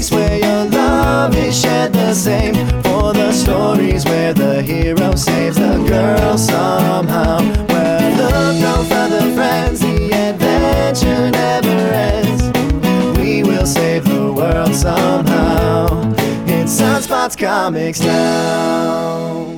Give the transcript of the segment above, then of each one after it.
comics where your love is shared the same. For the stories where the hero saves the girl somehow. Where look no further, friends, the adventure never ends. We will save the world somehow. It's Sunspots Comics now.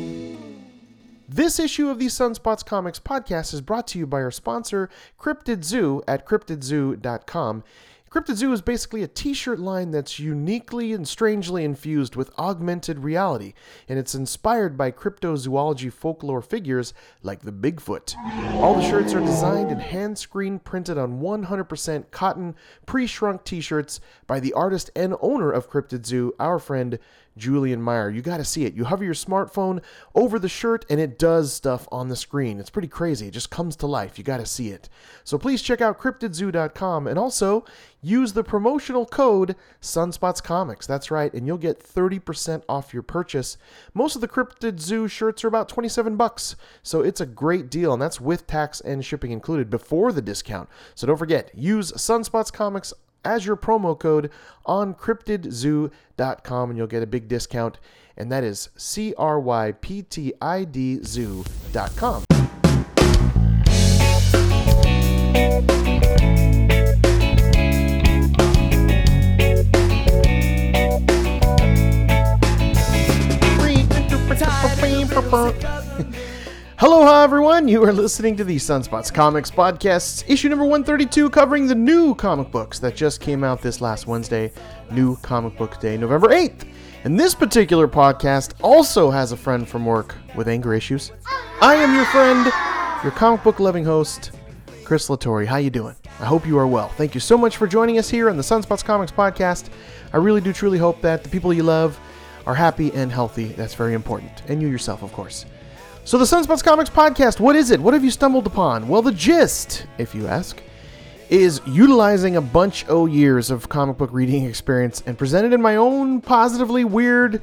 This issue of the Sunspots Comics podcast is brought to you by our sponsor, Cryptid Zoo at cryptidzoo.com. Cryptid Zoo is basically a t shirt line that's uniquely and strangely infused with augmented reality, and it's inspired by cryptozoology folklore figures like the Bigfoot. All the shirts are designed and hand screen printed on 100% cotton, pre shrunk t shirts by the artist and owner of Cryptid Zoo, our friend Julian Meyer. You got to see it. You hover your smartphone over the shirt and it does stuff on the screen. It's pretty crazy. It just comes to life. You got to see it. So please check out cryptidzoo.com and also use the promotional code Sunspots Comics. That's right, and you'll get 30% off your purchase. Most of the Cryptid Zoo shirts are about 27 bucks. So it's a great deal and that's with tax and shipping included before the discount. So don't forget, use Sunspots Comics as your promo code on cryptidzoo.com and you'll get a big discount. And that is C R Y P T I D zoo.com. Hello, everyone. You are listening to the Sunspots Comics Podcasts, issue number 132, covering the new comic books that just came out this last Wednesday, New Comic Book Day, November 8th. And this particular podcast also has a friend from work with anger issues. I am your friend, your comic book loving host, Chris Latore. How you doing? I hope you are well. Thank you so much for joining us here on the Sunspots Comics Podcast. I really do truly hope that the people you love are happy and healthy. That's very important. And you yourself, of course. So, the Sunspots Comics Podcast, what is it? What have you stumbled upon? Well, the gist, if you ask, is utilizing a bunch of years of comic book reading experience and presented in my own positively weird,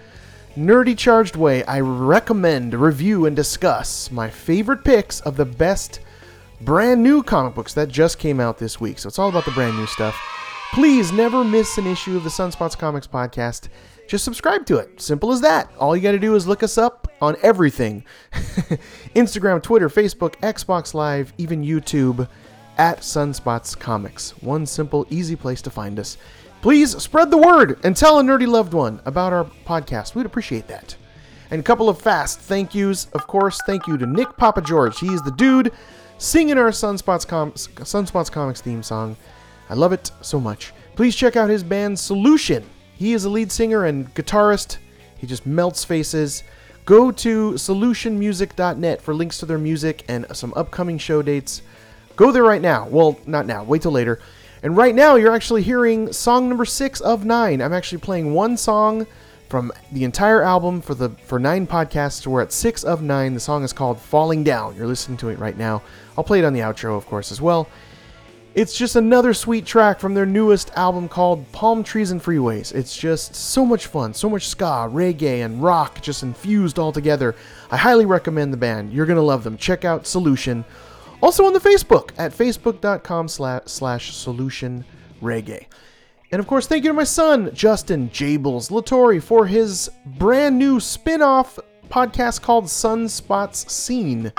nerdy charged way. I recommend, review, and discuss my favorite picks of the best brand new comic books that just came out this week. So, it's all about the brand new stuff. Please never miss an issue of the Sunspots Comics Podcast just subscribe to it. Simple as that. All you got to do is look us up on everything Instagram, Twitter, Facebook, Xbox Live, even YouTube at Sunspots Comics. One simple, easy place to find us. Please spread the word and tell a nerdy loved one about our podcast. We'd appreciate that. And a couple of fast thank yous. Of course, thank you to Nick Papa George. He's the dude singing our Sunspots, Com- Sunspots Comics theme song. I love it so much. Please check out his band Solution he is a lead singer and guitarist. He just melts faces. Go to solutionmusic.net for links to their music and some upcoming show dates. Go there right now. Well, not now. Wait till later. And right now, you're actually hearing song number six of nine. I'm actually playing one song from the entire album for the for nine podcasts. We're at six of nine. The song is called "Falling Down." You're listening to it right now. I'll play it on the outro, of course, as well. It's just another sweet track from their newest album called Palm Trees and Freeways. It's just so much fun, so much ska, reggae, and rock just infused all together. I highly recommend the band. You're going to love them. Check out Solution. Also on the Facebook at facebook.com slash solution reggae. And of course, thank you to my son, Justin Jables Latore, for his brand new spin off podcast called Sunspots Scene.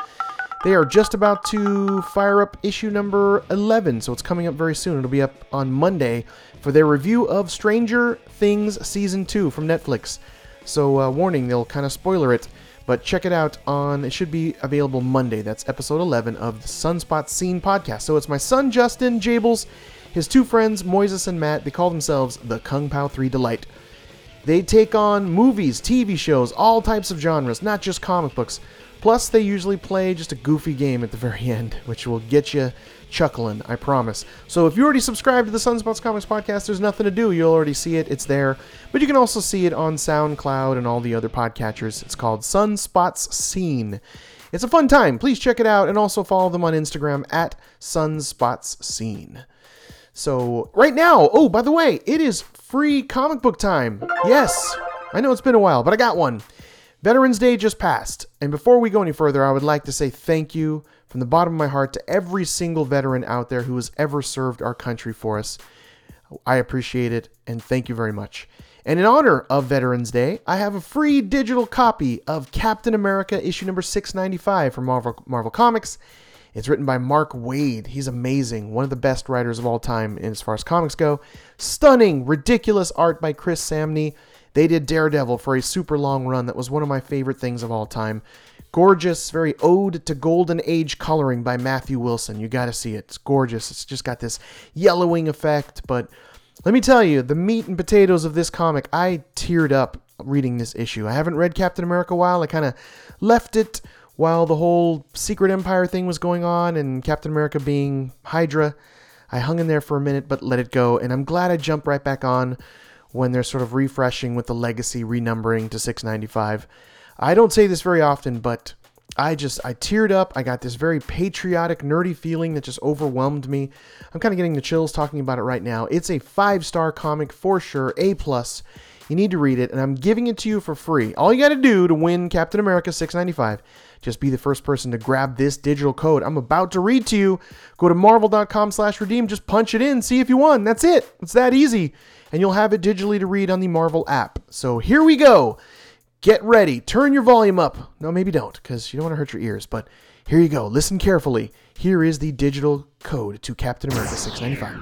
They are just about to fire up issue number 11, so it's coming up very soon. It'll be up on Monday for their review of Stranger Things Season 2 from Netflix. So, uh, warning, they'll kind of spoiler it, but check it out on, it should be available Monday. That's episode 11 of the Sunspot Scene podcast. So, it's my son, Justin Jables, his two friends, Moises and Matt. They call themselves the Kung Pao 3 Delight. They take on movies, TV shows, all types of genres, not just comic books. Plus, they usually play just a goofy game at the very end, which will get you chuckling, I promise. So if you already subscribed to the Sunspots Comics podcast, there's nothing to do. You'll already see it. It's there. But you can also see it on SoundCloud and all the other podcatchers. It's called Sunspots Scene. It's a fun time. Please check it out and also follow them on Instagram at Sunspots Scene. So, right now, oh, by the way, it is free comic book time. Yes, I know it's been a while, but I got one. Veterans Day just passed, and before we go any further, I would like to say thank you from the bottom of my heart to every single veteran out there who has ever served our country for us. I appreciate it, and thank you very much. And in honor of Veterans Day, I have a free digital copy of Captain America issue number 695 from Marvel, Marvel Comics. It's written by Mark Waid. He's amazing, one of the best writers of all time as far as comics go. Stunning, ridiculous art by Chris Samnee. They did Daredevil for a super long run that was one of my favorite things of all time. Gorgeous, very ode to golden age coloring by Matthew Wilson. You got to see it. It's gorgeous. It's just got this yellowing effect, but let me tell you, the meat and potatoes of this comic, I teared up reading this issue. I haven't read Captain America a while. I kind of left it while the whole Secret Empire thing was going on and Captain America being Hydra. I hung in there for a minute but let it go, and I'm glad I jumped right back on when they're sort of refreshing with the legacy renumbering to 695. I don't say this very often, but I just I teared up. I got this very patriotic, nerdy feeling that just overwhelmed me. I'm kind of getting the chills talking about it right now. It's a five star comic for sure, A plus. You need to read it, and I'm giving it to you for free. All you got to do to win Captain America 695, just be the first person to grab this digital code I'm about to read to you. Go to marvel.com/redeem, just punch it in, see if you won. That's it. It's that easy, and you'll have it digitally to read on the Marvel app. So here we go. Get ready. Turn your volume up. No, maybe don't, because you don't want to hurt your ears. But here you go. Listen carefully. Here is the digital code to Captain America 695.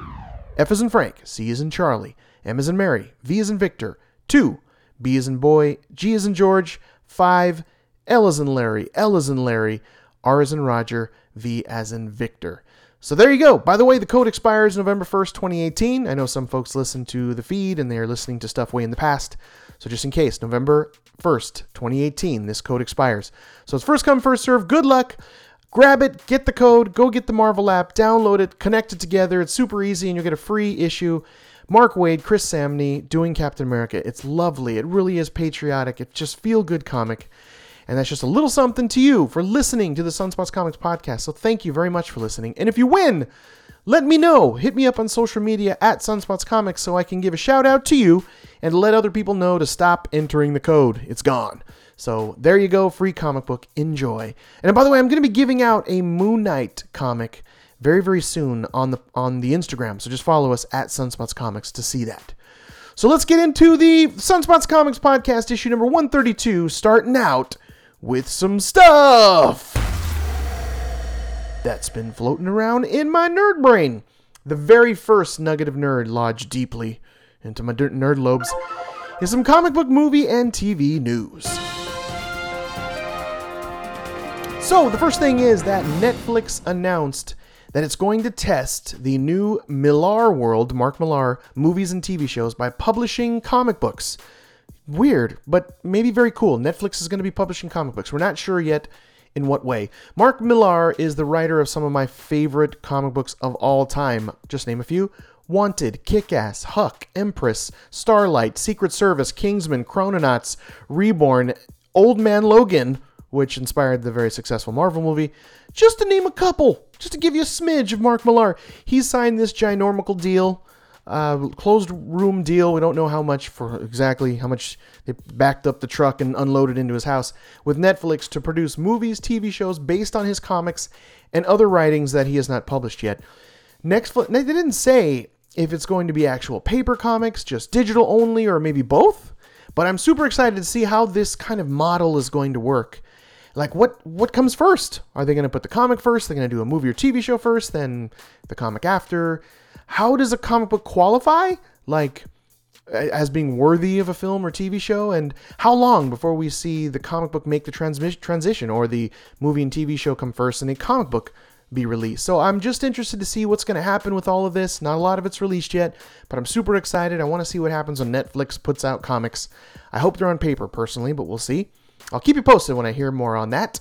F is in Frank. C is in Charlie. M is in Mary. V is in Victor. 2. B is in Boy. G is in George. 5. L is in Larry. L is in Larry. R is in Roger. V as in Victor. So there you go. By the way, the code expires November 1st, 2018. I know some folks listen to the feed and they are listening to stuff way in the past. So just in case, November 1st, 2018, this code expires. So it's first come, first serve. Good luck. Grab it, get the code, go get the Marvel app, download it, connect it together. It's super easy and you'll get a free issue. Mark Waid, Chris Samnee doing Captain America. It's lovely. It really is patriotic. It's just feel good comic. And that's just a little something to you for listening to the Sunspots Comics podcast. So thank you very much for listening. And if you win, let me know. Hit me up on social media at Sunspots Comics so I can give a shout out to you and let other people know to stop entering the code. It's gone. So there you go, free comic book. Enjoy. And by the way, I'm going to be giving out a Moon Knight comic very very soon on the on the Instagram. So just follow us at Sunspots Comics to see that. So let's get into the Sunspots Comics podcast issue number 132 starting out with some stuff that's been floating around in my nerd brain. The very first nugget of nerd lodged deeply into my nerd lobes is some comic book movie and TV news. So, the first thing is that Netflix announced that it's going to test the new Millar World, Mark Millar, movies and TV shows by publishing comic books. Weird, but maybe very cool. Netflix is going to be publishing comic books. We're not sure yet in what way. Mark Millar is the writer of some of my favorite comic books of all time. Just name a few Wanted, Kick Ass, Huck, Empress, Starlight, Secret Service, Kingsman, Chrononauts, Reborn, Old Man Logan, which inspired the very successful Marvel movie, just to name a couple, just to give you a smidge of Mark Millar. He signed this ginormical deal, uh, closed room deal. We don't know how much for exactly how much they backed up the truck and unloaded into his house with Netflix to produce movies, TV shows based on his comics and other writings that he has not published yet. Next, they didn't say if it's going to be actual paper comics, just digital only, or maybe both. But I'm super excited to see how this kind of model is going to work. Like what what comes first? Are they going to put the comic first? They're going to do a movie or TV show first, then the comic after. How does a comic book qualify? Like as being worthy of a film or TV show? And how long before we see the comic book make the transmi- transition or the movie and TV show come first and a comic book be released. So I'm just interested to see what's going to happen with all of this. Not a lot of it's released yet, but I'm super excited. I want to see what happens when Netflix puts out comics. I hope they're on paper personally, but we'll see. I'll keep you posted when I hear more on that.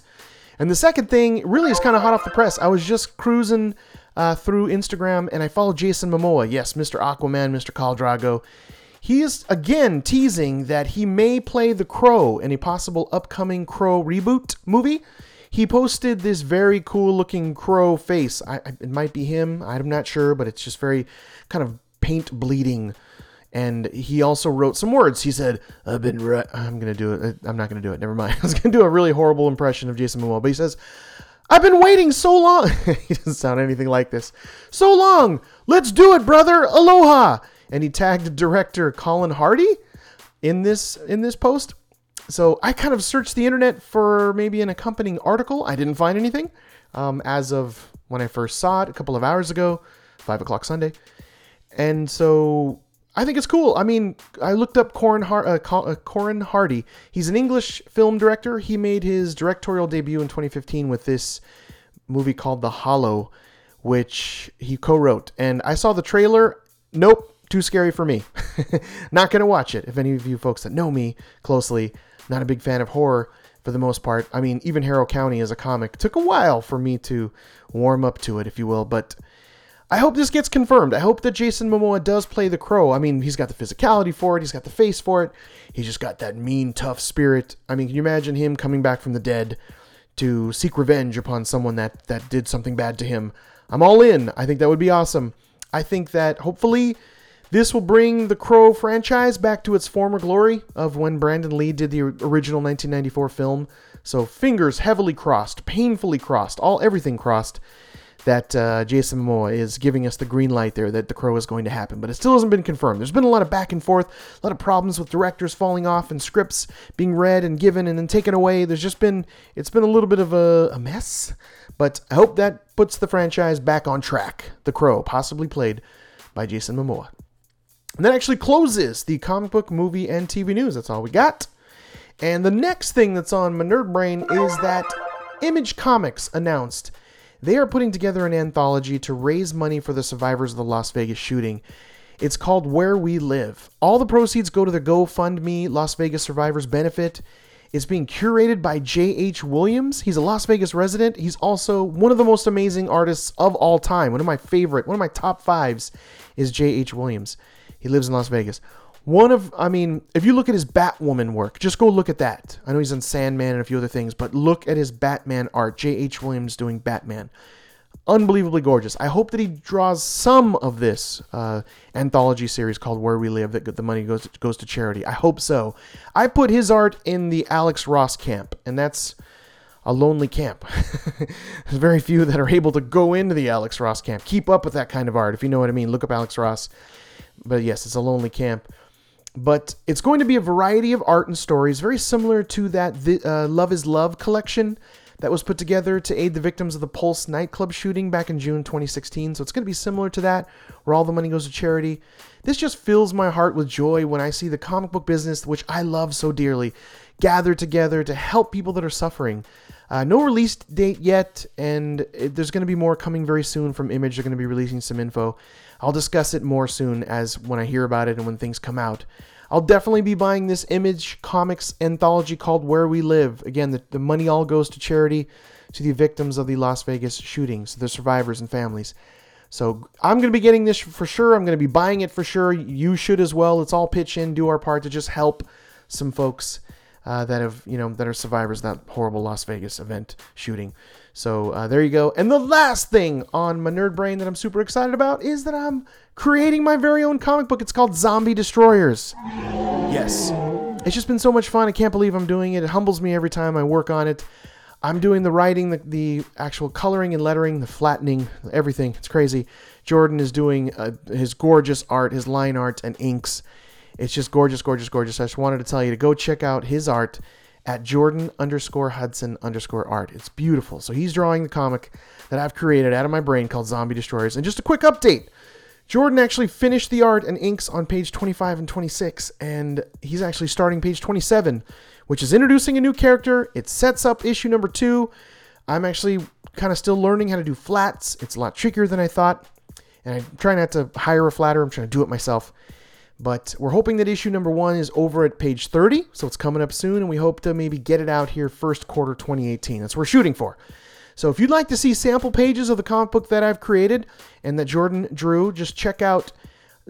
And the second thing really is kind of hot off the press. I was just cruising uh, through Instagram and I follow Jason Momoa. Yes, Mr. Aquaman, Mr. Khal Drogo. He is again teasing that he may play the Crow in a possible upcoming Crow reboot movie he posted this very cool looking crow face. I, it might be him. I'm not sure, but it's just very kind of paint bleeding. And he also wrote some words. He said, "I've been. I'm gonna do it. I'm not gonna do it. Never mind. I was gonna do a really horrible impression of Jason Momoa, but he says." I've been waiting so long. he doesn't sound anything like this. So long. Let's do it, brother. Aloha. and he tagged director Corin Hardy in this in this post. So I kind of searched the internet for maybe an accompanying article. I didn't find anything um, as of when I first saw it a couple of hours ago, five o'clock Sunday, and so I think it's cool. I mean, I looked up Corin, Har- uh, uh, Corin Hardy. He's an English film director. He made his directorial debut in 2015 with this movie called The Hallow, which he co-wrote. And I saw the trailer. Nope, too scary for me. not gonna watch it. If any of you folks that know me closely, not a big fan of horror for the most part. I mean, even Harrow County as a comic took a while for me to warm up to it, if you will. But I hope this gets confirmed. I hope that Jason Momoa does play the crow. I mean, he's got the physicality for it, he's got the face for it, he's just got that mean, tough spirit. I mean, can you imagine him coming back from the dead to seek revenge upon someone that, that did something bad to him? I'm all in. I think that would be awesome. I think that hopefully this will bring the Crow franchise back to its former glory of when Brandon Lee did the original 1994 film. So fingers heavily crossed, painfully crossed, all everything crossed that uh, Jason Momoa is giving us the green light there that The Crow is going to happen, but it still hasn't been confirmed. There's been a lot of back and forth, a lot of problems with directors falling off and scripts being read and given and then taken away. There's just been it's been a little bit of a, a mess, but I hope that puts the franchise back on track. The Crow, possibly played by Jason Momoa. And that actually closes the comic book, movie, and TV news. That's all we got. And the next thing that's on my nerd brain is that Image Comics announced they are putting together an anthology to raise money for the survivors of the Las Vegas shooting. It's called Where We Live. All the proceeds go to the GoFundMe Las Vegas Survivors Benefit. It's being curated by J.H. Williams. He's a Las Vegas resident. He's also one of the most amazing artists of all time. One of my favorite, one of my top fives is J.H. Williams. He lives in Las Vegas. One of, I mean, if you look at his Batwoman work, just go look at that. I know he's on Sandman and a few other things, but look at his Batman art. J.H. Williams doing Batman. Unbelievably gorgeous. I hope that he draws some of this uh, anthology series called Where We Live that the money goes goes to charity. I hope so. I put his art in the Alex Ross camp, and that's a lonely camp. There's very few that are able to go into the Alex Ross camp, keep up with that kind of art, if you know what I mean. Look up Alex Ross. But yes, it's a lonely camp but it's going to be a variety of art and stories, very similar to that uh, Love is Love collection that was put together to aid the victims of the Pulse nightclub shooting back in June 2016. So it's going to be similar to that, where all the money goes to charity. This just fills my heart with joy when I see the comic book business, which I love so dearly, gather together to help people that are suffering. Uh, no release date yet, and it, there's going to be more coming very soon from Image. They're going to be releasing some info. I'll discuss it more soon as when I hear about it and when things come out. I'll definitely be buying this Image Comics anthology called Where We Live. Again, the, the money all goes to charity to the victims of the Las Vegas shootings, the survivors and families. So I'm going to be getting this for sure. I'm going to be buying it for sure. You should as well. Let's all pitch in, do our part to just help some folks uh, that have, you know, that are survivors that horrible Las Vegas event shooting. So uh, there you go. And the last thing on my nerd brain that I'm super excited about is that I'm creating my very own comic book. It's called Zombie Destroyers. Yes. It's just been so much fun. I can't believe I'm doing it. It humbles me every time I work on it. I'm doing the writing, the, the actual coloring and lettering, the flattening, everything. It's crazy. Jordan is doing uh, his gorgeous art, his line art, and inks. It's just gorgeous, gorgeous, gorgeous. I just wanted to tell you to go check out his art at Jordan underscore Hudson underscore art. It's beautiful. So he's drawing the comic that I've created out of my brain called Zombie Destroyers. And just a quick update Jordan actually finished the art and inks on page 25 and 26, and he's actually starting page 27, which is introducing a new character. It sets up issue number two. I'm actually kind of still learning how to do flats. It's a lot trickier than I thought, and I try not to hire a flatter. I'm trying to do it myself. But we're hoping that issue number one is over at page 30, so it's coming up soon, and we hope to maybe get it out here first quarter 2018. That's what we're shooting for. So if you'd like to see sample pages of the comic book that I've created and that Jordan drew, just check out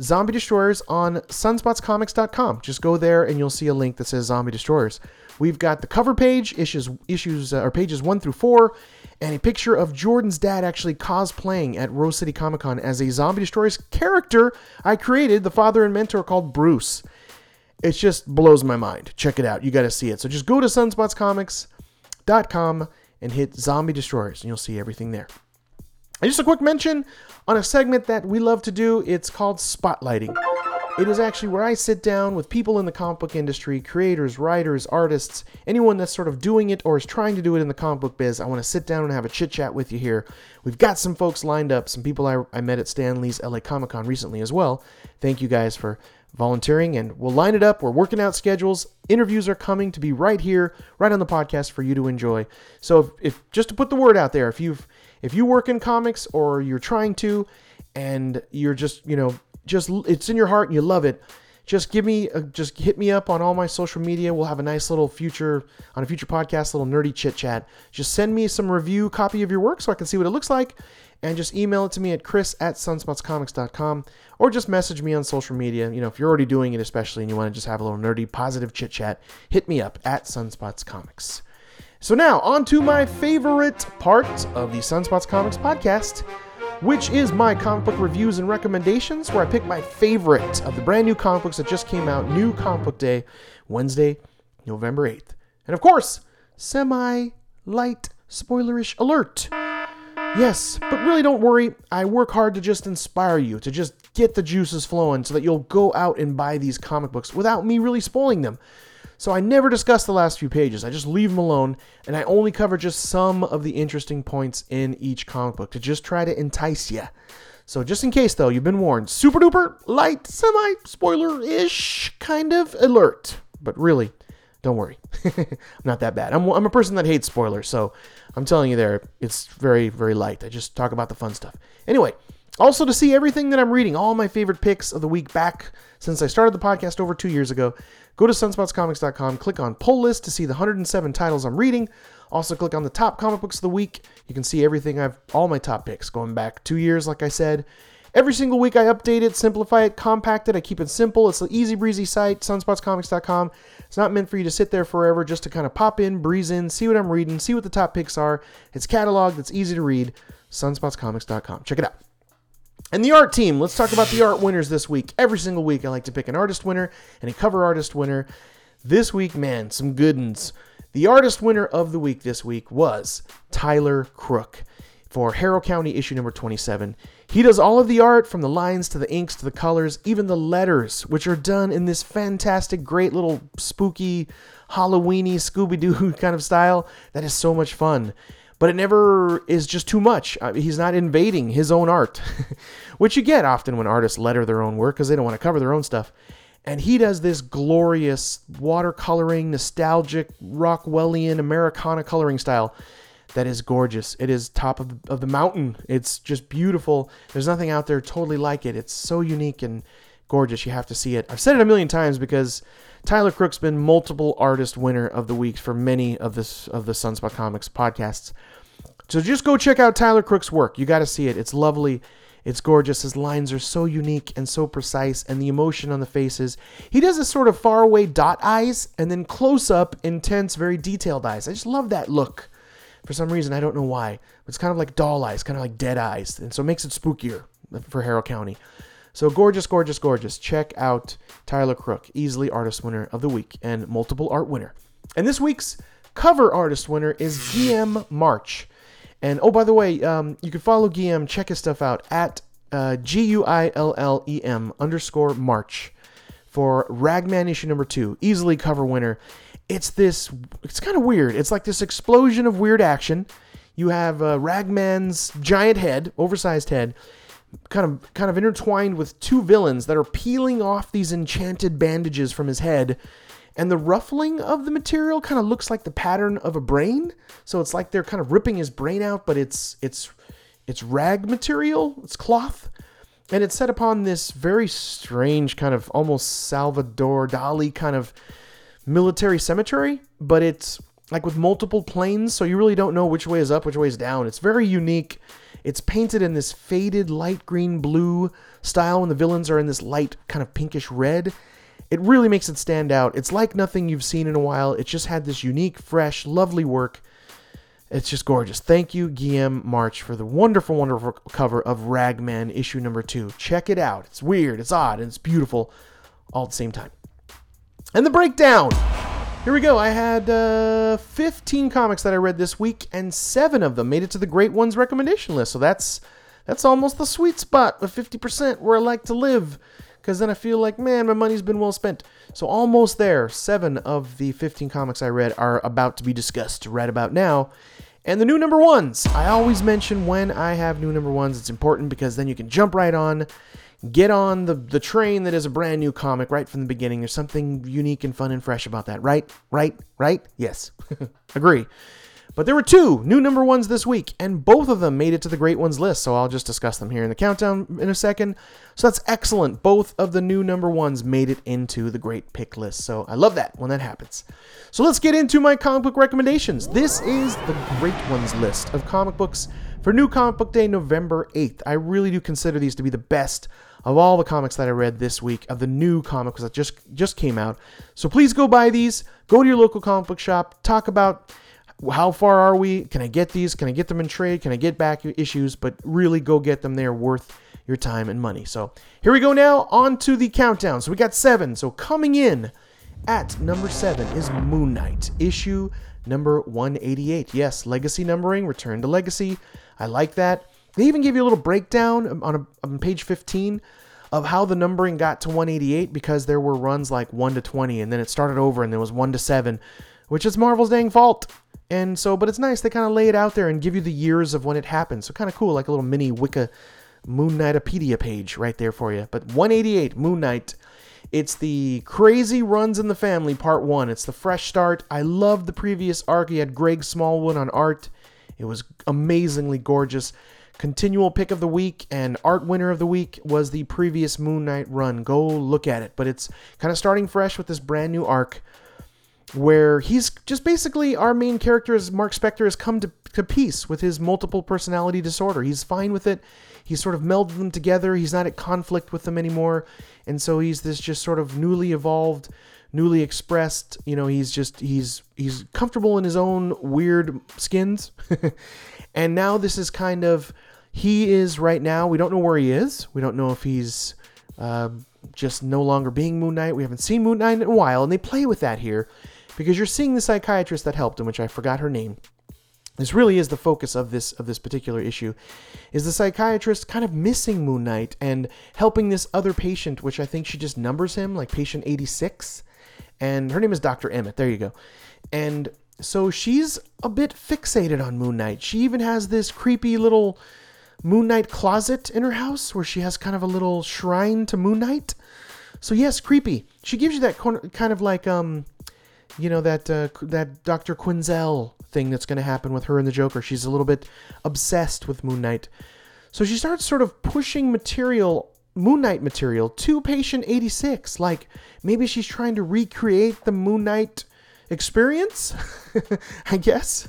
Zombie Destroyers on sunspotscomics.com. Just go there and you'll see a link that says Zombie Destroyers. We've got the cover page, issues issues uh, or pages 1 through 4, and a picture of Jordan's dad actually cosplaying at Rose City Comic Con as a Zombie Destroyers character I created, the father and mentor called Bruce. It just blows my mind. Check it out. You got to see it. So just go to sunspotscomics.com and hit Zombie Destroyers, and you'll see everything there. And just a quick mention on a segment that we love to do. It's called Spotlighting. It is actually where I sit down with people in the comic book industry, creators, writers, artists, anyone that's sort of doing it or is trying to do it in the comic book biz. I want to sit down and have a chit chat with you here. We've got some folks lined up, some people I, I met at Stan Lee's LA Comic Con recently as well. Thank you guys for volunteering, and we'll line it up. We're working out schedules. Interviews are coming to be right here, right on the podcast for you to enjoy. So, if, if just to put the word out there, if you've if you work in comics or you're trying to, and you're just you know just it's in your heart and you love it. Just give me a, just hit me up on all my social media. We'll have a nice little future on a future podcast little nerdy chit chat. Just send me some review copy of your work so i can see what it looks like. And just email it to me at chris at sunspotscomics.com or just message me on social media. You know if you're already doing it especially and you want to just have a little nerdy positive chit chat hit me up at sunspots comics so now on to my favorite part of the sunspots comics podcast which is my comic book reviews and recommendations, where I pick my favorite of the brand new comic books that just came out, New Comic Book Day, Wednesday, November 8th. And of course, semi light spoilerish alert. Yes, but really don't worry. I work hard to just inspire you, to just get the juices flowing so that you'll go out and buy these comic books without me really spoiling them. So I never discuss the last few pages. I just leave them alone, and I only cover just some of the interesting points in each comic book to just try to entice you. So just in case, though, you've been warned. Super duper light, semi spoiler ish kind of alert. But really, don't worry. I'm not that bad. I'm, I'm a person that hates spoilers, so I'm telling you there, it's very, very light. I just talk about the fun stuff. Anyway, also to see everything that I'm reading, all my favorite picks of the week back since I started the podcast over two years ago, Go to sunspotscomics.com, click on pull list to see the 107 titles I'm reading. Also, click on the top comic books of the week. You can see everything I've, all my top picks going back two years, like I said. Every single week I update it, simplify it, compact it. I keep it simple. It's an easy breezy site, sunspotscomics.com. It's not meant for you to sit there forever, just to kind of pop in, breeze in, see what I'm reading, see what the top picks are. It's cataloged, it's easy to read. sunspotscomics.com. Check it out. And the art team, let's talk about the art winners this week. Every single week, I like to pick an artist winner and a cover artist winner. This week, man, some good ones. The artist winner of the week this week was Tyler Crook for Harrow County issue number 27. He does all of the art from the lines to the inks to the colors, even the letters, which are done in this fantastic, great little spooky, Halloweeny Scooby Doo kind of style that is so much fun but it never is just too much. I mean, he's not invading his own art, which you get often when artists letter their own work because they don't want to cover their own stuff. And he does this glorious watercoloring, nostalgic, Rockwellian, Americana coloring style that is gorgeous. It is top of of the mountain. It's just beautiful. There's nothing out there totally like it. It's so unique and gorgeous. You have to see it. I've said it a million times because Tyler Crook's been multiple artist winner of the week for many of this of the Sunspot Comics podcasts. So just go check out Tyler Crook's work. You got to see it. It's lovely. It's gorgeous. His lines are so unique and so precise, and the emotion on the faces. He does this sort of faraway dot eyes and then close up, intense, very detailed eyes. I just love that look. For some reason, I don't know why. It's kind of like doll eyes, kind of like dead eyes, and so it makes it spookier for Harrow County. So gorgeous, gorgeous, gorgeous. Check out Tyler Crook, easily artist winner of the week and multiple art winner. And this week's cover artist winner is Guillaume March. And oh, by the way, um, you can follow Guillaume, check his stuff out at uh, G U I L L E M underscore March for Ragman issue number two, easily cover winner. It's this, it's kind of weird. It's like this explosion of weird action. You have uh, Ragman's giant head, oversized head, kind of kind of intertwined with two villains that are peeling off these enchanted bandages from his head. And the ruffling of the material kind of looks like the pattern of a brain. So it's like they're kind of ripping his brain out but it's it's it's rag material. It's cloth. And it's set upon this very strange kind of almost salvador dali kind of military cemetery but it's like with multiple planes so you really don't know which way is up which way is down it's very unique it's painted in this faded light green blue style, and the villains are in this light kind of pinkish red. It really makes it stand out. It's like nothing you've seen in a while. It just had this unique, fresh, lovely work. It's just gorgeous. Thank you, Guillaume March, for the wonderful, wonderful cover of Ragman issue number two. Check it out. It's weird, it's odd, and it's beautiful all at the same time. And the breakdown. Here we go. I had uh, 15 comics that I read this week, and seven of them made it to the Great Ones recommendation list. So that's that's almost the sweet spot of 50% where I like to live. because then I feel like, man, my money's been well spent. So almost there. Seven of the 15 comics I read are about to be discussed right about now. And the new number ones. I always mention when I have new number ones, it's important because then you can jump right on, get on the, the train that is a brand new comic right from the beginning. There's something unique and fun and fresh about that, right? Right? Right? Yes. Agree. But there were two new number ones this week, and both of them made it to the great ones list, so I'll just discuss them here in the countdown in a second. So that's excellent. Both of the new number ones made it into the great pick list, so I love that when that happens. So let's get into my comic book recommendations. This is the great ones list of comic books for New Comic Book Day, November 8th. I really do consider these to be the best of all the comics that I read this week of the new comics that just just came out. So please go buy these. Go to your local comic book shop. Talk about how far are we? Can I get these? Can I get them in trade? Can I get back issues? But really go get them. They are worth your time and money. So here we go now on to the countdown. So we got seven. So coming in at number seven is Moon Knight, issue number 188. Yes, legacy numbering, return to legacy. I like that. They even give you a little breakdown um, on, a, on page 15 of how the numbering got to 188 because there were runs like 1 to 20 and then it started over and there was 1 to 7, which is Marvel's dang fault. And so, but it's nice. They kind of lay it out there and give you the years of when it happened. So kind of cool, like a little mini Wicca Moon Knightopedia page right there for you. But 188 Moon Knight. It's the Crazy Runs in the Family Part 1. It's the fresh start. I loved the previous arc. He had Greg Smallwood on art. It was amazingly gorgeous. Continual pick of the week and art winner of the week was the previous Moon Knight run. Go look at it. But it's kind of starting fresh with this brand new arc where he's just basically our main character is Mark Spector has come to, to peace with his multiple personality disorder. He's fine with it. He's sort of melded them together. He's not at conflict with them anymore. And so he's this just sort of newly evolved, newly expressed, you know, he's just he's he's comfortable in his own weird skins. and now this is kind of he is right now, we don't know where he is. We don't know if he's uh, just no longer being Moon Knight. We haven't seen Moon Knight in a while, and they play with that here because you're seeing the psychiatrist that helped him, which I forgot her name. This really is the focus of this of this particular issue, is the psychiatrist kind of missing Moon Knight and helping this other patient, which I think she just numbers him like patient 86, and her name is Dr. Emmett. There you go, and so she's a bit fixated on Moon Knight. She even has this creepy little Moon Knight closet in her house where she has kind of a little shrine to Moon Knight. So yes, creepy. She gives you that kind of like um you know that uh, that Dr. Quinzel thing that's going to happen with her and the Joker. She's a little bit obsessed with Moon Knight. So she starts sort of pushing material, Moon Knight material, to patient 86. Like maybe she's trying to recreate the Moon Knight experience, I guess.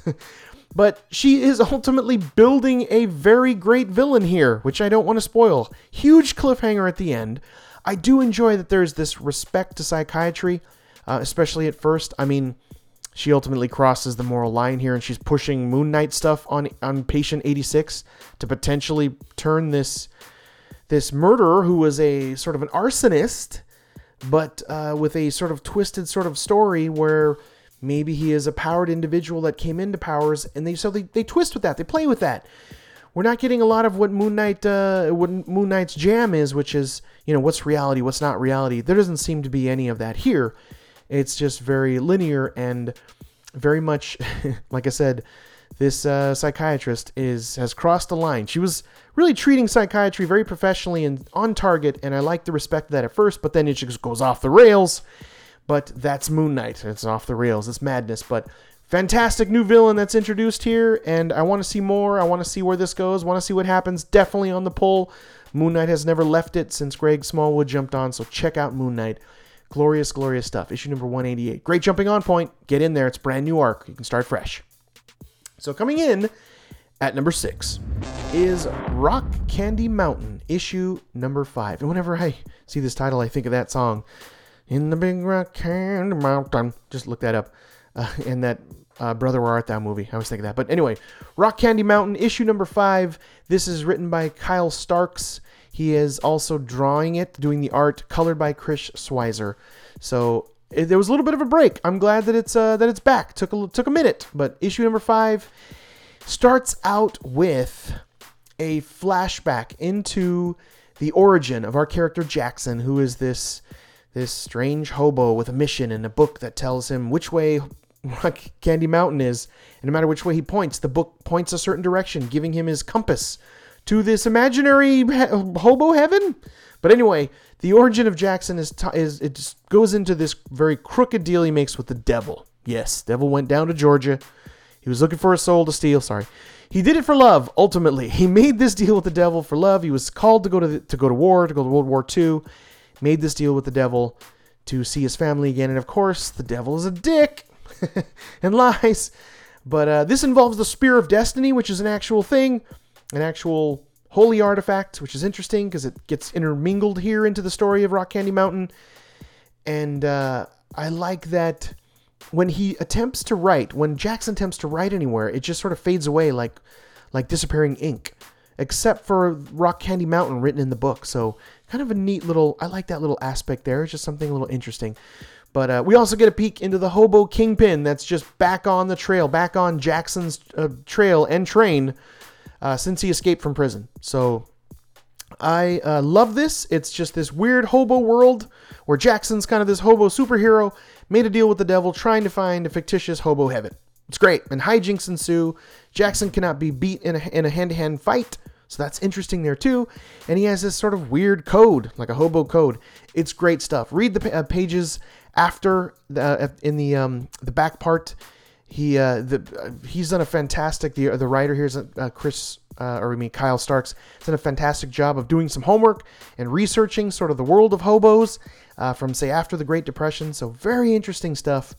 But she is ultimately building a very great villain here, which I don't want to spoil. Huge cliffhanger at the end. I do enjoy that there's this respect to psychiatry uh, especially at first. I mean, she ultimately crosses the moral line here, and she's pushing Moon Knight stuff on on Patient 86 to potentially turn this this murderer who was a sort of an arsonist, but uh, with a sort of twisted sort of story where maybe he is a powered individual that came into powers, and they so they, they twist with that, they play with that. We're not getting a lot of what Moon Knight uh, what Moon Knight's jam is, which is you know what's reality, what's not reality. There doesn't seem to be any of that here. It's just very linear and very much, like I said, this uh, psychiatrist is has crossed the line. She was really treating psychiatry very professionally and on target, and I like the respect of that at first, but then it just goes off the rails. But that's Moon Knight. It's off the rails. It's madness. But fantastic new villain that's introduced here, and I want to see more. I want to see where this goes. Want to see what happens. Definitely on the pull. Moon Knight has never left it since Greg Smallwood jumped on, so check out Moon Knight. Glorious, glorious stuff. Issue number 188. Great jumping on point. Get in there. It's brand new arc. You can start fresh. So coming in at number six is Rock Candy Mountain, issue number five. And whenever I see this title, I think of that song, In the Big Rock Candy Mountain. Just look that up. Uh, and that uh, Brother Where Art Thou movie. I was thinking that. But anyway, Rock Candy Mountain, issue number five. This is written by Kyle Starks he is also drawing it, doing the art, colored by Chris Schweizer. So it, there was a little bit of a break. I'm glad that it's uh, that it's back. Took a took a minute, but issue number five starts out with a flashback into the origin of our character Jackson, who is this this strange hobo with a mission and a book that tells him which way Candy Mountain is. And no matter which way he points, the book points a certain direction, giving him his compass to this imaginary hobo heaven. But anyway, the origin of Jackson is, t- is it just goes into this very crooked deal he makes with the devil. Yes, devil went down to Georgia. He was looking for a soul to steal. Sorry, he did it for love. Ultimately, he made this deal with the devil for love. He was called to go to the, to go to war, to go to World War II. Made this deal with the devil to see his family again, and of course, the devil is a dick and lies. But uh, this involves the Spear of Destiny, which is an actual thing, an actual holy artifact, which is interesting because it gets intermingled here into the story of Rock Candy Mountain. And uh, I like that when he attempts to write, when Jackson attempts to write anywhere, it just sort of fades away like like disappearing ink, except for Rock Candy Mountain written in the book. So kind of a neat little. I like that little aspect there. It's just something a little interesting. But uh, we also get a peek into the hobo kingpin that's just back on the trail, back on Jackson's uh, trail and train uh, since he escaped from prison. So I uh, love this. It's just this weird hobo world where Jackson's kind of this hobo superhero, made a deal with the devil, trying to find a fictitious hobo heaven. It's great. And hijinks ensue. Jackson cannot be beat in a, in a hand-to-hand fight. So that's interesting there too. And he has this sort of weird code, like a hobo code. It's great stuff. Read the uh, pages after the, uh, in the um, the back part. He uh, the uh, he's done a fantastic the the writer here's uh, Chris uh, or I mean Kyle Starks done a fantastic job of doing some homework and researching sort of the world of hobos uh, from say after the Great Depression. So very interesting stuff.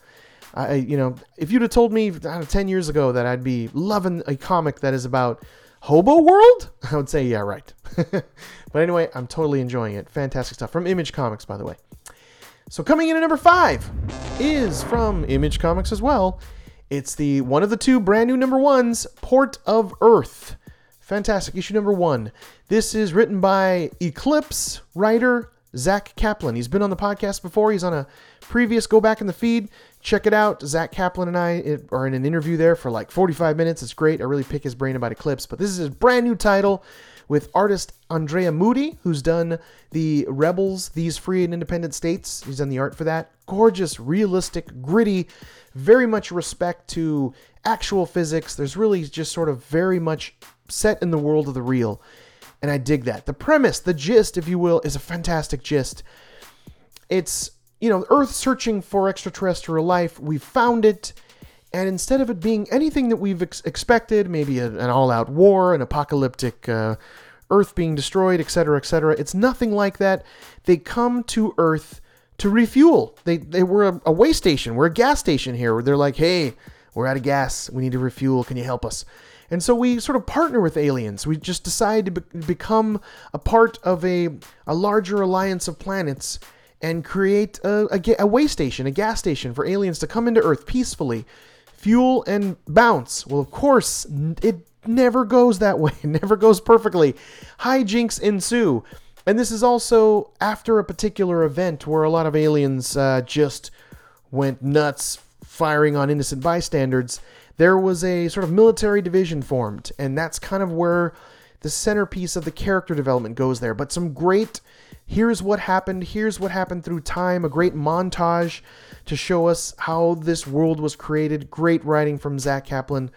I you know if you'd have told me know, ten years ago that I'd be loving a comic that is about Hobo World, I would say yeah right. but anyway, I'm totally enjoying it. Fantastic stuff from Image Comics by the way. So coming in at number five is from Image Comics as well. It's the one of the two brand new number ones, Port of Earth. Fantastic issue number one. This is written by Eclipse writer Zack Kaplan. He's been on the podcast before. He's on a previous Go Back in the Feed. Check it out. Zack Kaplan and I are in an interview there for like 45 minutes. It's great. I really pick his brain about Eclipse. But this is his brand new title with artist Andrea Mutti, who's done the Rebels, These Free and Independent States. He's done the art for that. Gorgeous, realistic, gritty, very much respect to actual physics. There's really just sort of very much set in the world of the real. And I dig that. The premise, the gist, if you will, is a fantastic gist. It's, you know, Earth searching for extraterrestrial life. We found it. And instead of it being anything that we've ex- expected, maybe a, an all out war, an apocalyptic uh, Earth being destroyed, etc., etc., it's nothing like that. They come to Earth to refuel. They, they were a, a way station. We're a gas station here where they're like, hey, we're out of gas. We need to refuel. Can you help us? And so we sort of partner with aliens. We just decide to be- become a part of a, a larger alliance of planets and create a, a, a way station, a gas station for aliens to come into Earth peacefully fuel and bounce. Well, of course, it never goes that way, it never goes perfectly. Hijinks ensue. And this is also after a particular event where a lot of aliens uh, just went nuts firing on innocent bystanders. There was a sort of military division formed, and that's kind of where the centerpiece of the character development goes there. But some great here's what happened, here's what happened through time, a great montage to show us how this world was created. Great writing from Zack Kaplan.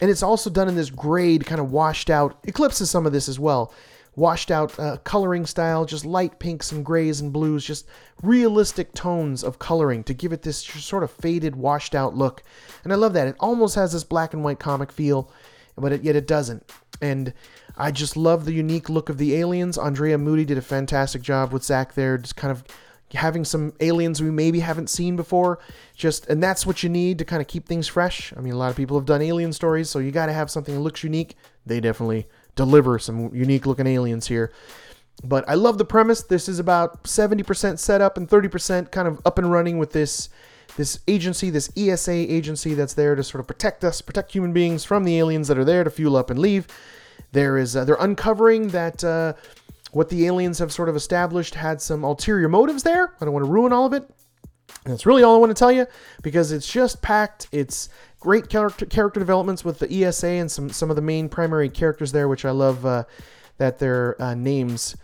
And it's also done in this grade, kind of washed out, eclipses some of this as well. Washed out uh, coloring style, just light pinks and grays and blues, just realistic tones of coloring to give it this sort of faded, washed out look. And I love that. It almost has this black and white comic feel, but it, yet it doesn't. And I just love the unique look of the aliens. Andrea Mutti did a fantastic job with Zach there, just kind of having some aliens we maybe haven't seen before. Just and that's what you need to kind of keep things fresh. I mean a lot of people have done alien stories so you got to have something that looks unique. They definitely deliver some unique looking aliens here. But i love the premise. This is about 70% set up and 30% kind of up and running with this this agency this esa agency that's there to sort of protect us protect human beings from the aliens that are there to fuel up and leave there is uh, they're uncovering that uh, what the aliens have sort of established had some ulterior motives there. I don't want to ruin all of it. And that's really all I want to tell you because it's just packed. It's great character, character developments with the ESA and some, some of the main primary characters there, which I love uh, that their uh, names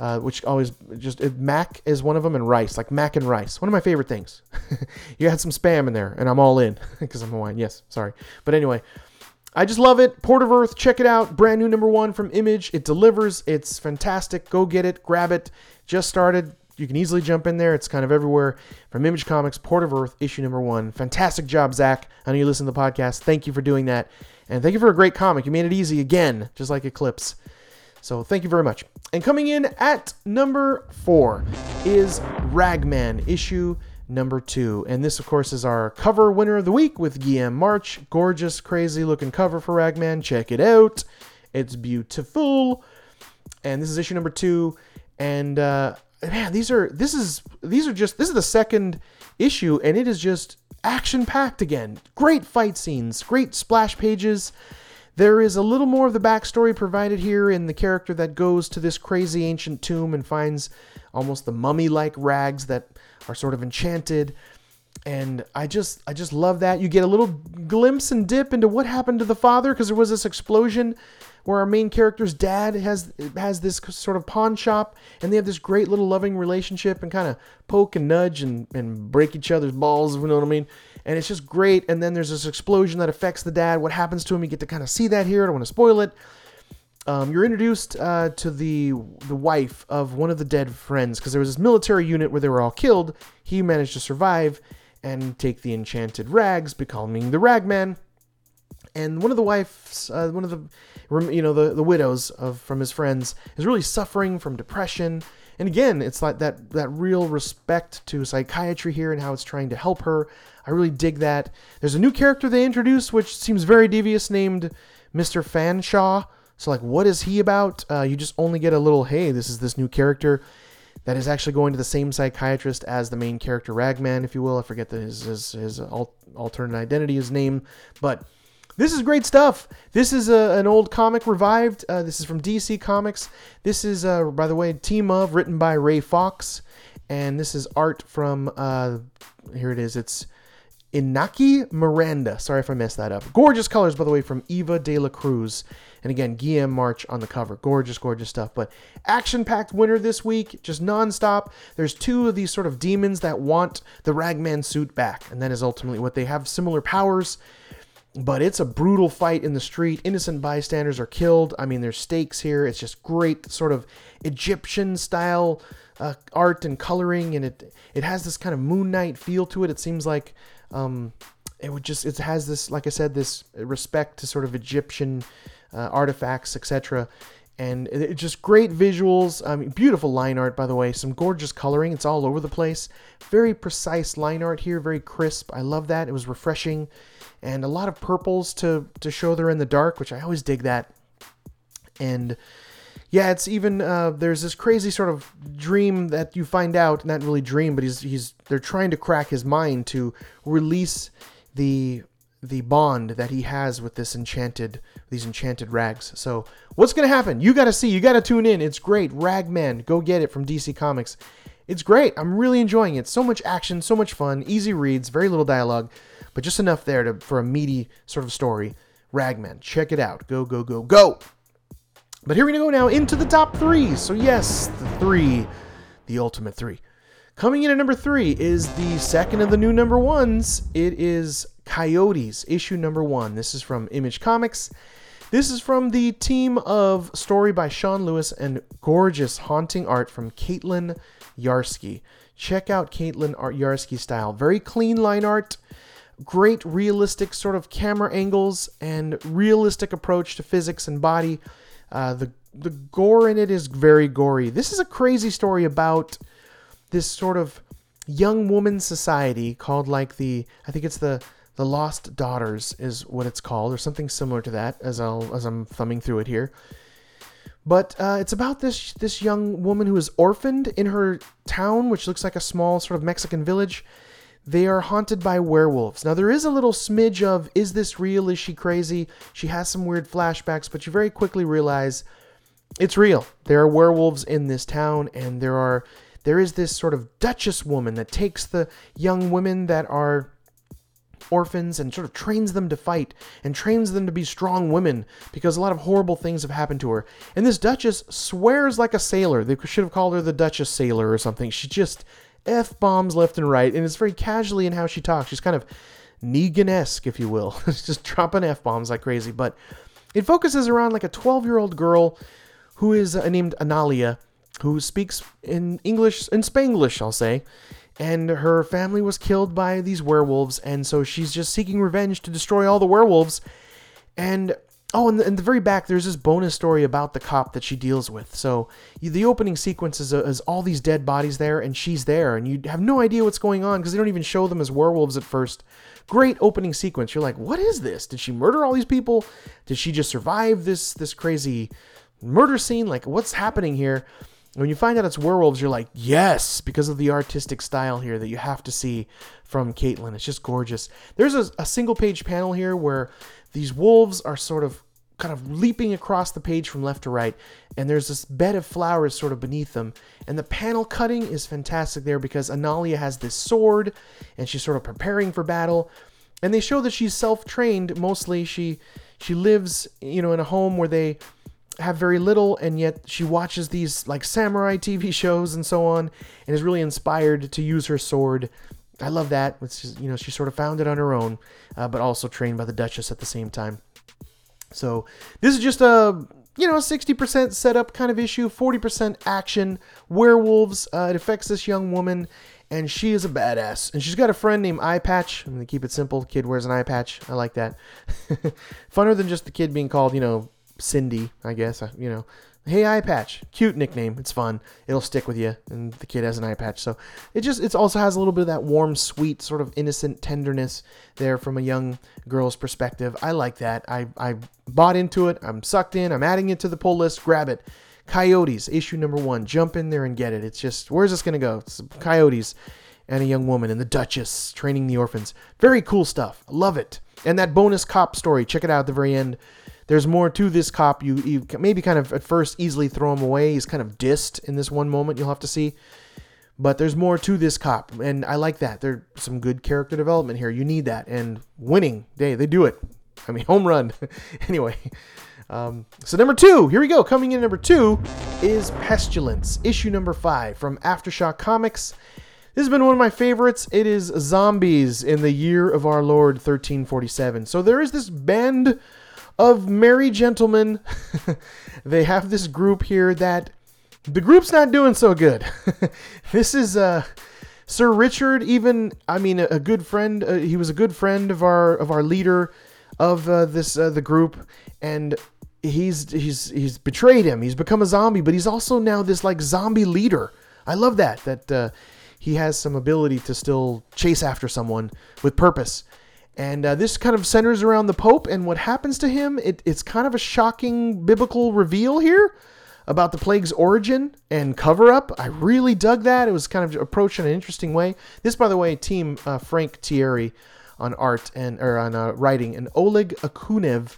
uh, which always just mac is one of them, and rice, like mac and rice. One of my favorite things. you had some spam in there, and I'm all in because I'm Hawaiian. Yes, sorry, but anyway. I just love it. Port of Earth, check it out. Brand new number one from Image. It delivers. It's fantastic. Go get it. Grab it. Just started. You can easily jump in there. It's kind of everywhere. From Image Comics, Port of Earth, issue number one. Fantastic job, Zack. I know you listen to the podcast. Thank you for doing that. And thank you for a great comic. You made it easy again, just like Eclipse. So thank you very much. And coming in at number four is Ragman, issue number two. And this, of course, is our cover winner of the week with Guillem March. Gorgeous, crazy looking cover for Ragman. Check it out. It's beautiful. And this is issue number two. And uh, man, these are this is these are just this is the second issue, and it is just action packed again. Great fight scenes, great splash pages. There is a little more of the backstory provided here in the character that goes to this crazy ancient tomb and finds almost the mummy like rags that are sort of enchanted. And I just I just love that. You get a little glimpse and dip into what happened to the father because there was this explosion where our main character's dad has has this sort of pawn shop and they have this great little loving relationship and kind of poke and nudge and, and break each other's balls, you know what I mean? and it's just great. And then there's this explosion that affects the dad. What happens to him? You get to kind of see that here. I don't want to spoil it. Um, you're introduced uh, to the the wife of one of the dead friends because there was this military unit where they were all killed. He managed to survive and take the enchanted rags, becoming the Ragman. And one of the wives, uh, one of the, you know, the, the widows of from his friends is really suffering from depression. And again, it's like that that real respect to psychiatry here and how it's trying to help her. I really dig that. There's a new character they introduced, which seems very devious, named Mr. Fanshawe. So, like, what is he about? Uh, you just only get a little, hey, this is this new character that is actually going to the same psychiatrist as the main character, Ragman, if you will. I forget the, his, his, his alternate identity, his name. But this is great stuff. This is a, an old comic revived. Uh, this is from DC Comics. This is, uh, by the way, Team of, written by Ray Fawkes, And this is art from, uh, here it is. It's Inaki Miranda. Sorry if I messed that up. Gorgeous colors, by the way, from Eva de la Cruz. And again, Guillem March on the cover. Gorgeous, gorgeous stuff. But action packed winner this week, just nonstop. There's two of these sort of demons that want the Ragman suit back. And that is ultimately what they have similar powers. But it's a brutal fight in the street. Innocent bystanders are killed. I mean, there's stakes here. It's just great, sort of Egyptian style uh, art and coloring. And it, it has this kind of Moon Knight feel to it. It seems like um, it would just it has this like I said this respect to sort of Egyptian uh, artifacts etc. And it, it, just great visuals, I mean, beautiful line art, by the way. Some gorgeous coloring. It's all over the place. Very precise line art here, very crisp. I love that. It was refreshing, and a lot of purples to to show they're in the dark, which I always dig that. And yeah, it's even uh, there's this crazy sort of dream that you find out, not really dream, but he's he's they're trying to crack his mind to release the the bond that he has with this enchanted these enchanted rags. So what's gonna happen? You gotta see, you gotta tune in. It's great. Ragman, go get it from DC Comics. It's great. I'm really enjoying it. So much action, so much fun, easy reads, very little dialogue, but just enough there to for a meaty sort of story. Ragman, check it out. Go, go, go, go. But here we go now into the top three. So, yes, the three, the ultimate three. Coming in at number three is the second of the new number ones. It is Coyotes, issue number one. This is from Image Comics. This is from the team of story by Sean Lewis and gorgeous haunting art from Caitlin Yarsky. Check out Caitlin Yarsky style. Very clean line art, great realistic sort of camera angles, and realistic approach to physics and body. Uh, the the gore in it is very gory. This is a crazy story about this sort of young woman society called like the I think it's the the Lost Daughters is what it's called or something similar to that as I'll as I'm thumbing through it here. But uh, it's about this this young woman who is orphaned in her town, which looks like a small sort of Mexican village. They are haunted by werewolves. Now, there is a little smidge of is this real? Is she crazy? She has some weird flashbacks, but you very quickly realize it's real. There are werewolves in this town, and there are there is this sort of duchess woman that takes the young women that are orphans and sort of trains them to fight and trains them to be strong women because a lot of horrible things have happened to her. And this Duchess swears like a sailor. They should have called her the Duchess Sailor or something. She just F bombs left and right, and it's very casually in how she talks. She's kind of Negan esque, if you will. just dropping F bombs like crazy. But it focuses around like a 12 year old girl who is uh, named Analia, who speaks in English, in Spanglish, I'll say. And her family was killed by these werewolves, and so she's just seeking revenge to destroy all the werewolves. And oh, and in the very back, there's this bonus story about the cop that she deals with. So the opening sequence is, uh, is all these dead bodies there, and she's there, and you have no idea what's going on because they don't even show them as werewolves at first. Great opening sequence. You're like, what is this? Did she murder all these people? Did she just survive this this crazy murder scene? Like, what's happening here? When you find out it's werewolves, you're like, yes, because of the artistic style here that you have to see from Caitlin. It's just gorgeous. There's a, a single page panel here where these wolves are sort of kind of leaping across the page from left to right, and there's this bed of flowers sort of beneath them. And the panel cutting is fantastic there because Analia has this sword and she's sort of preparing for battle. And they show that she's self-trained mostly. She she lives, you know, in a home where they have very little and yet she watches these like samurai TV shows and so on and is really inspired to use her sword. I love that. It's just, you know, she sort of found it on her own, uh, but also trained by the Duchess at the same time. So this is just a you know 60% setup kind of issue, 40% action. Werewolves. Uh, it affects this young woman, and she is a badass. And she's got a friend named Eye Patch. I'm gonna keep it simple. kid wears an eye patch. I like that. Funner than just the kid being called, you know, Cindy, I guess. You know, hey eye patch, cute nickname. It's fun. It'll stick with you. And the kid has an eye patch, so it just it also has a little bit of that warm, sweet, sort of innocent tenderness there from a young girl's perspective. I like that. I I bought into it. I'm sucked in. I'm adding it to the pull list. Grab it. Coyotes, issue number one. Jump in there and get it. It's just where's this gonna go? It's Coyotes and a young woman and the Duchess training the orphans. Very cool stuff. Love it. And that bonus cop story. Check it out at the very end there's more to this cop. You, you maybe kind of at first easily throw him away. He's kind of dissed in this one moment. You'll have to see. But there's more to this cop, and I like that. There's some good character development here. You need that, and winning, day they do it. I mean, home run. anyway, um, so number two, here we go. Coming in number two is Pestilence, issue number five from Aftershock Comics. This has been one of my favorites. It is zombies in the year of our Lord 1347. So there is this band of merry gentlemen. they have this group here that the group's not doing so good. this is uh, Sir Richard. Even I mean, a, a good friend. Uh, he was a good friend of our of our leader of uh, this uh, the group, and he's he's he's betrayed him. He's become a zombie, but he's also now this like zombie leader. I love that that uh, he has some ability to still chase after someone with purpose. And uh, this kind of centers around the Pope and what happens to him. It, it's kind of a shocking biblical reveal here about the plague's origin and cover up. I really dug that. It was kind of approached in an interesting way. This, by the way, team uh, Frank Tieri on art and or on uh, writing, and Oleg Okunev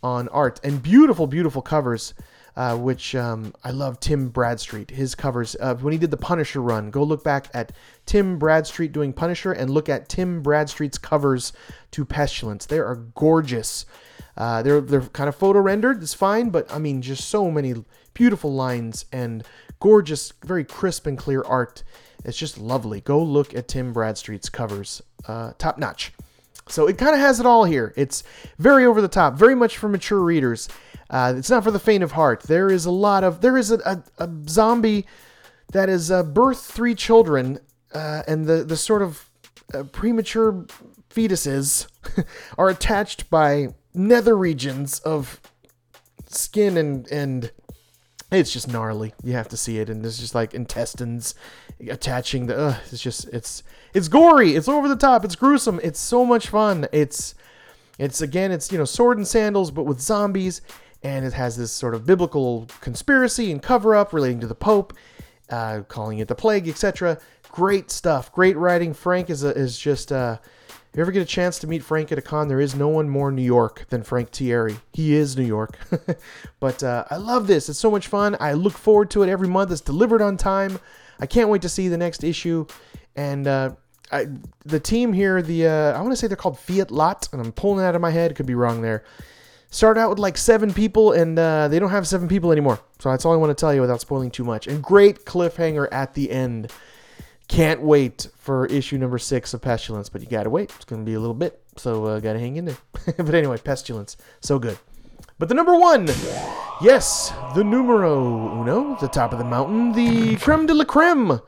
on art, and beautiful, beautiful covers uh, which um, I love Tim Bradstreet. His covers when he did the Punisher run. Go look back at Tim Bradstreet doing Punisher and look at Tim Bradstreet's covers to Pestilence. They are gorgeous. Uh, they're they're kind of photo rendered. It's fine, but I mean, just so many beautiful lines and gorgeous, very crisp and clear art. It's just lovely. Go look at Tim Bradstreet's covers. Uh, top notch. So it kind of has it all here. It's very over the top, very much for mature readers. Uh, it's not for the faint of heart. There is a lot of there is a, a, a zombie that has uh, birthed three children, uh, and the the sort of uh, premature fetuses are attached by nether regions of skin and and it's just gnarly. You have to see it, and there's just like intestines attaching the. It's just it's it's gory. It's over the top. It's gruesome. It's so much fun. It's it's again it's you know sword and sandals, but with zombies, and it has this sort of biblical conspiracy and cover up relating to the Pope, uh, calling it the plague, etc. Great stuff. Great writing. Frank is a, is just. Uh, if you ever get a chance to meet Frank at a con, there is no one more New York than Frank Tieri. He is New York. but uh, I love this. It's so much fun. I look forward to it every month. It's delivered on time. I can't wait to see the next issue. And uh, I, the team here, the uh, I want to say they're called Fiat Lot, and I'm pulling it out of my head. Could be wrong there. Start out with like seven people, and uh, they don't have seven people anymore. So that's all I want to tell you without spoiling too much. And great cliffhanger at the end. Can't wait for issue number six of Pestilence, but you gotta wait. It's gonna be a little bit, so uh, gotta hang in there. but anyway, Pestilence, so good. But the number one, yes, the numero uno, the top of the mountain, the creme de la creme,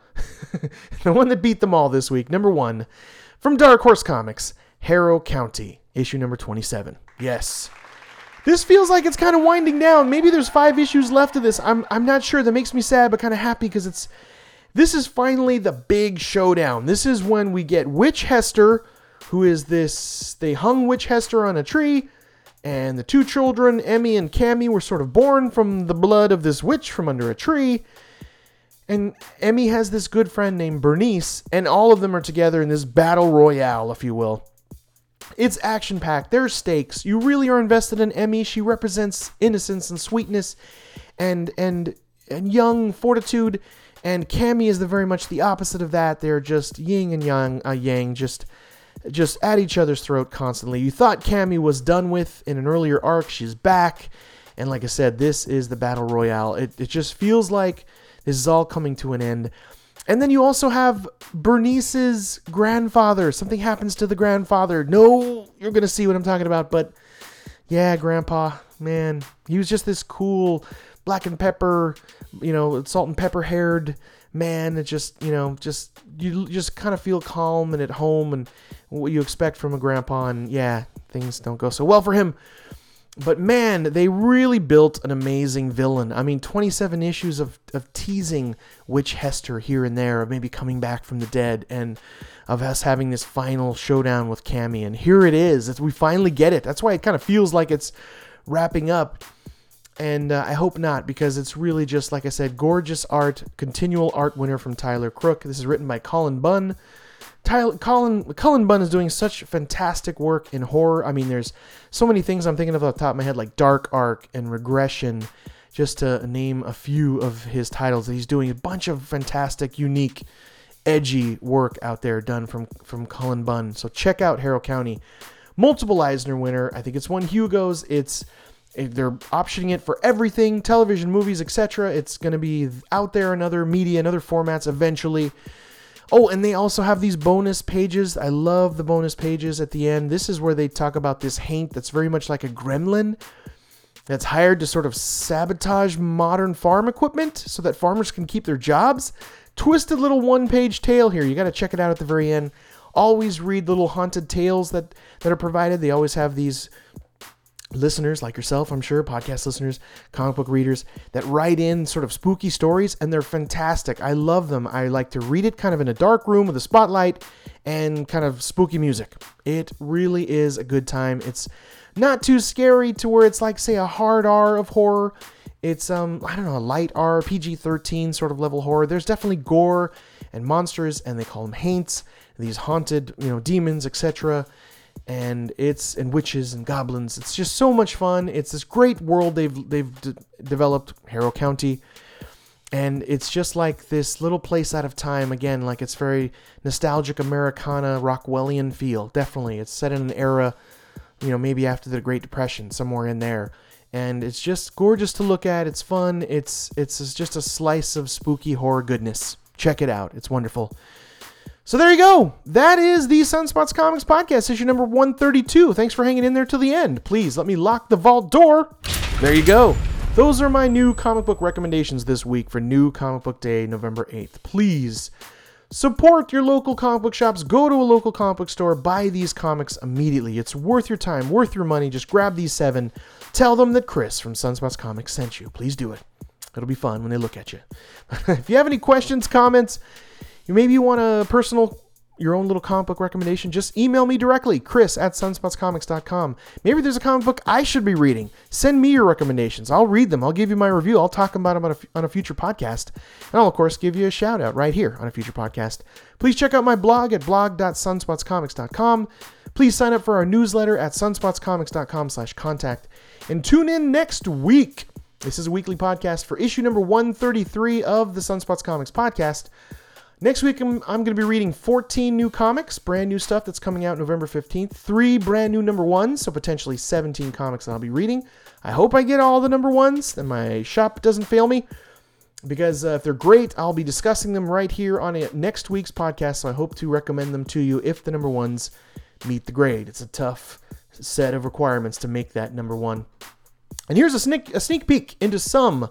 the one that beat them all this week. Number one, from Dark Horse Comics, Harrow County, issue number 27. Yes. This feels like it's kind of winding down. Maybe there's five issues left of this. I'm, I'm not sure. That makes me sad, but kind of happy because it's. This is finally the big showdown. This is when we get Witch Hester, who is this. They hung Witch Hester on a tree and the two children, Emmy and Cammy, were sort of born from the blood of this witch from under a tree. And Emmy has this good friend named Bernice, and all of them are together in this battle royale, if you will. It's action packed. There's stakes. You really are invested in Emmy. She represents innocence and sweetness, and and and young fortitude. And Cammy is the very much the opposite of that. They're just yin and yang, uh, yang, just just at each other's throat constantly. You thought Cammy was done with in an earlier arc. She's back. And like I said, this is the Battle Royale. It, it just feels like this is all coming to an end. And then you also have Bernice's grandfather. Something happens to the grandfather. No, you're going to see what I'm talking about. But yeah, Grandpa, man, he was just this cool black and pepper, you know, salt and pepper haired man that just, you know, just, you just kind of feel calm and at home and what you expect from a grandpa. And yeah, things don't go so well for him. But man, they really built an amazing villain. I mean, 27 issues of, of teasing Witch Hester here and there, of maybe coming back from the dead, and of us having this final showdown with Cammy. And here it is. We finally get it. That's why it kind of feels like it's wrapping up. And uh, I hope not, because it's really just, like I said, gorgeous art, continual art winner from Tyler Crook. This is written by Colin Bunn. Tyler, Colin Cullen Bunn is doing such fantastic work in horror. I mean, there's so many things I'm thinking of off the top of my head, like Dark Ark and Regression, just to name a few of his titles. He's doing a bunch of fantastic, unique, edgy work out there done from from Cullen Bunn. So check out Harrow County, multiple Eisner winner. I think it's won Hugo's. It's eh, they're optioning it for everything, television, movies, etc. It's going to be out there in other media and other formats eventually. Oh, and they also have these bonus pages. I love the bonus pages at the end. This is where they talk about this haint that's very much like a gremlin that's hired to sort of sabotage modern farm equipment so that farmers can keep their jobs. Twisted little one page tale here. You got to check it out at the very end. Always read little haunted tales that, that are provided. They always have these listeners like yourself, I'm sure, podcast listeners, comic book readers that write in sort of spooky stories, and they're fantastic. I love them. I like to read it kind of in a dark room with a spotlight and kind of spooky music. It really is a good time. It's not too scary to where it's like, say, a hard R of horror. It's um I don't know a light R PG-13 sort of level horror. There's definitely gore and monsters, and they call them haints. These haunted, you know, demons, etc and it's and witches and goblins. It's just so much fun. It's this great world they've they've developed, Harrow County, and it's just like this little place out of time. Again, like it's very nostalgic Americana Rockwellian feel. Definitely, it's set in an era, you know, maybe after the Great Depression, somewhere in there. And it's just gorgeous to look at. It's fun. It's it's just a slice of spooky horror goodness. Check it out. It's wonderful. So there you go. That is the Sunspots Comics Podcast, issue number 132. Thanks for hanging in there till the end. Please let me lock the vault door. There you go. Those are my new comic book recommendations this week for New Comic Book Day, November 8th. Please support your local comic book shops. Go to a local comic book store, buy these comics immediately. It's worth your time, worth your money. Just grab these seven. Tell them that Chris from Sunspots Comics sent you. Please do it. It'll be fun when they look at you. if you have any questions, comments, you maybe you want a personal your own little comic book recommendation, just email me directly, chris at sunspotscomics.com. Maybe there's a comic book I should be reading. Send me your recommendations. I'll read them. I'll give you my review. I'll talk about them on a, on a future podcast. And I'll, of course, give you a shout out right here on a future podcast. Please check out my blog at blog.sunspotscomics.com. Please sign up for our newsletter at sunspotscomics.com slash contact. And tune in next week. This is a weekly podcast for issue number 133 of the Sunspots Comics podcast. Next week, I'm, I'm going to be reading 14 new comics, brand new stuff that's coming out November 15th. Three brand new number ones, so potentially 17 comics that I'll be reading. I hope I get all the number ones and my shop doesn't fail me because uh, if they're great, I'll be discussing them right here on a, next week's podcast. So I hope to recommend them to you if the number ones meet the grade. It's a tough set of requirements to make that number one. And here's a sneak, a sneak peek into some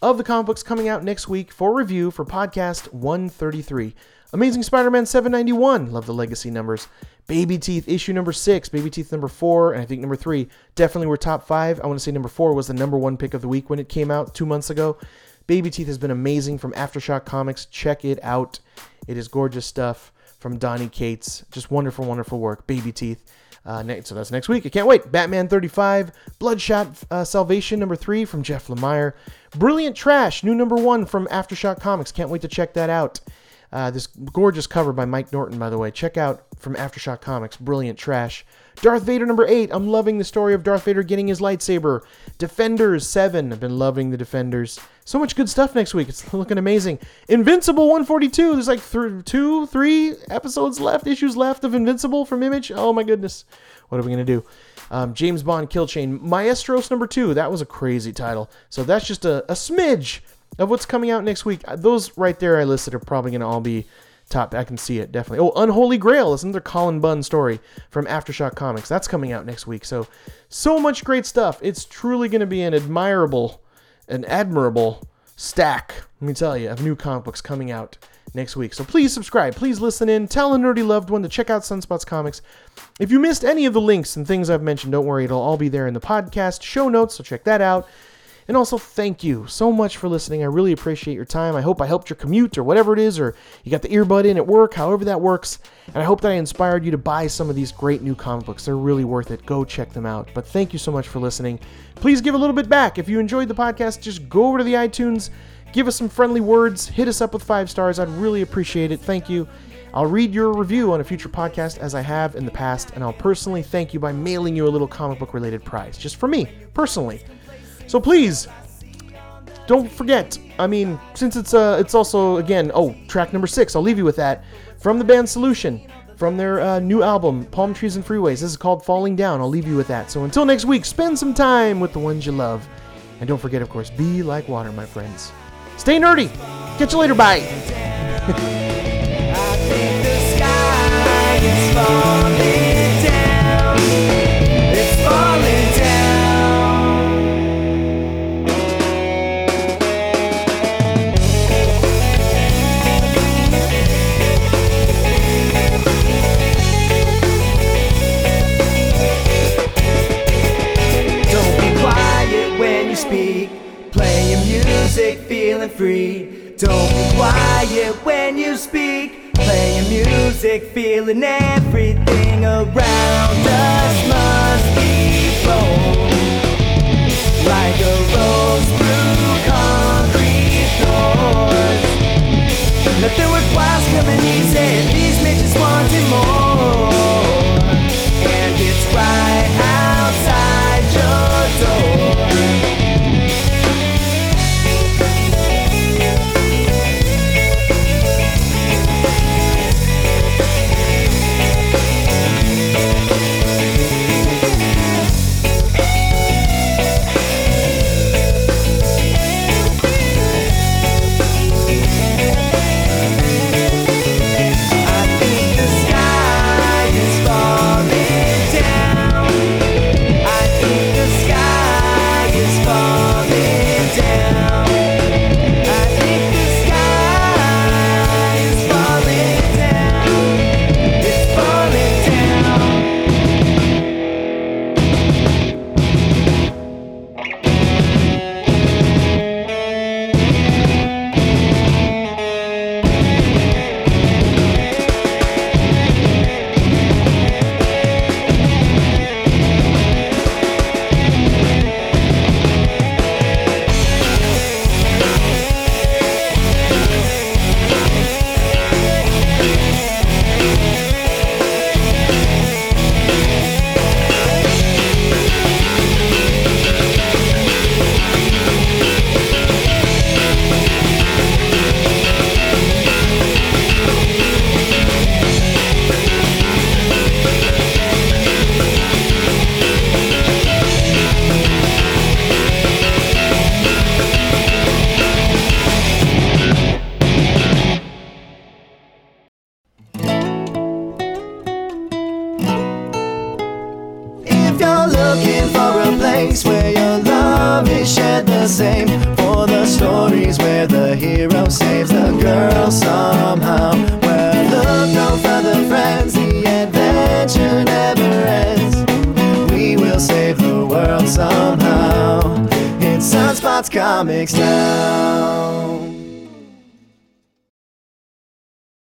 of the comic books coming out next week for review for podcast 133. Amazing Spider Man 791, love the legacy numbers. Baby Teeth issue number six, Baby Teeth number four, and I think number three definitely were top five. I want to say number four was the number one pick of the week when it came out two months ago. Baby Teeth has been amazing from Aftershock Comics. Check it out. It is gorgeous stuff from Donny Cates. Just wonderful, wonderful work. Baby Teeth. Uh, so that's next week. I can't wait. Batman 35, Bloodshot uh, Salvation number three from Jeff Lemire, Brilliant Trash, new number one from Aftershock Comics. Can't wait to check that out. Uh, this gorgeous cover by Mike Norton, by the way. Check out from Aftershock Comics, Brilliant Trash. Darth Vader number eight. I'm loving the story of Darth Vader getting his lightsaber. Defenders seven. I've been loving the Defenders. So much good stuff next week. It's looking amazing. Invincible 142. There's like th- two, three episodes left, issues left of Invincible from Image. Oh my goodness. What are we gonna do? Um, James Bond Kill Chain. Maestros number two. That was a crazy title. So that's just a, a smidge of what's coming out next week. Those right there I listed are probably gonna all be top. I can see it definitely. Oh, Unholy Grail is another Colin Bunn story from Aftershock Comics. That's coming out next week. So, so much great stuff. It's truly going to be an admirable, an admirable stack. Let me tell you, of new comic books coming out next week. So please subscribe. Please listen in. Tell a nerdy loved one to check out Sunspots Comics. If you missed any of the links and things I've mentioned, don't worry. It'll all be there in the podcast show notes. So check that out. And also, thank you so much for listening. I really appreciate your time. I hope I helped your commute or whatever it is, or you got the earbud in at work, however that works. And I hope that I inspired you to buy some of these great new comic books. They're really worth it. Go check them out. But thank you so much for listening. Please give a little bit back. If you enjoyed the podcast, just go over to the iTunes, give us some friendly words, hit us up with five stars. I'd really appreciate it. Thank you. I'll read your review on a future podcast as I have in the past, and I'll personally thank you by mailing you a little comic book related prize, just for me, personally. So please, don't forget. I mean, since it's uh, it's also again, oh, track number six. I'll leave you with that from the band Solution, from their uh, new album Palm Trees and Freeways. This is called Falling Down. I'll leave you with that. So until next week, spend some time with the ones you love, and don't forget, of course, be like water, my friends. Stay nerdy. Catch you later. Bye. feeling free. Don't be quiet when you speak. Playing music, feeling everything around us must be flown. Like a rose through concrete doors. Nothing worthwhile's coming easy. These bitches wanting more.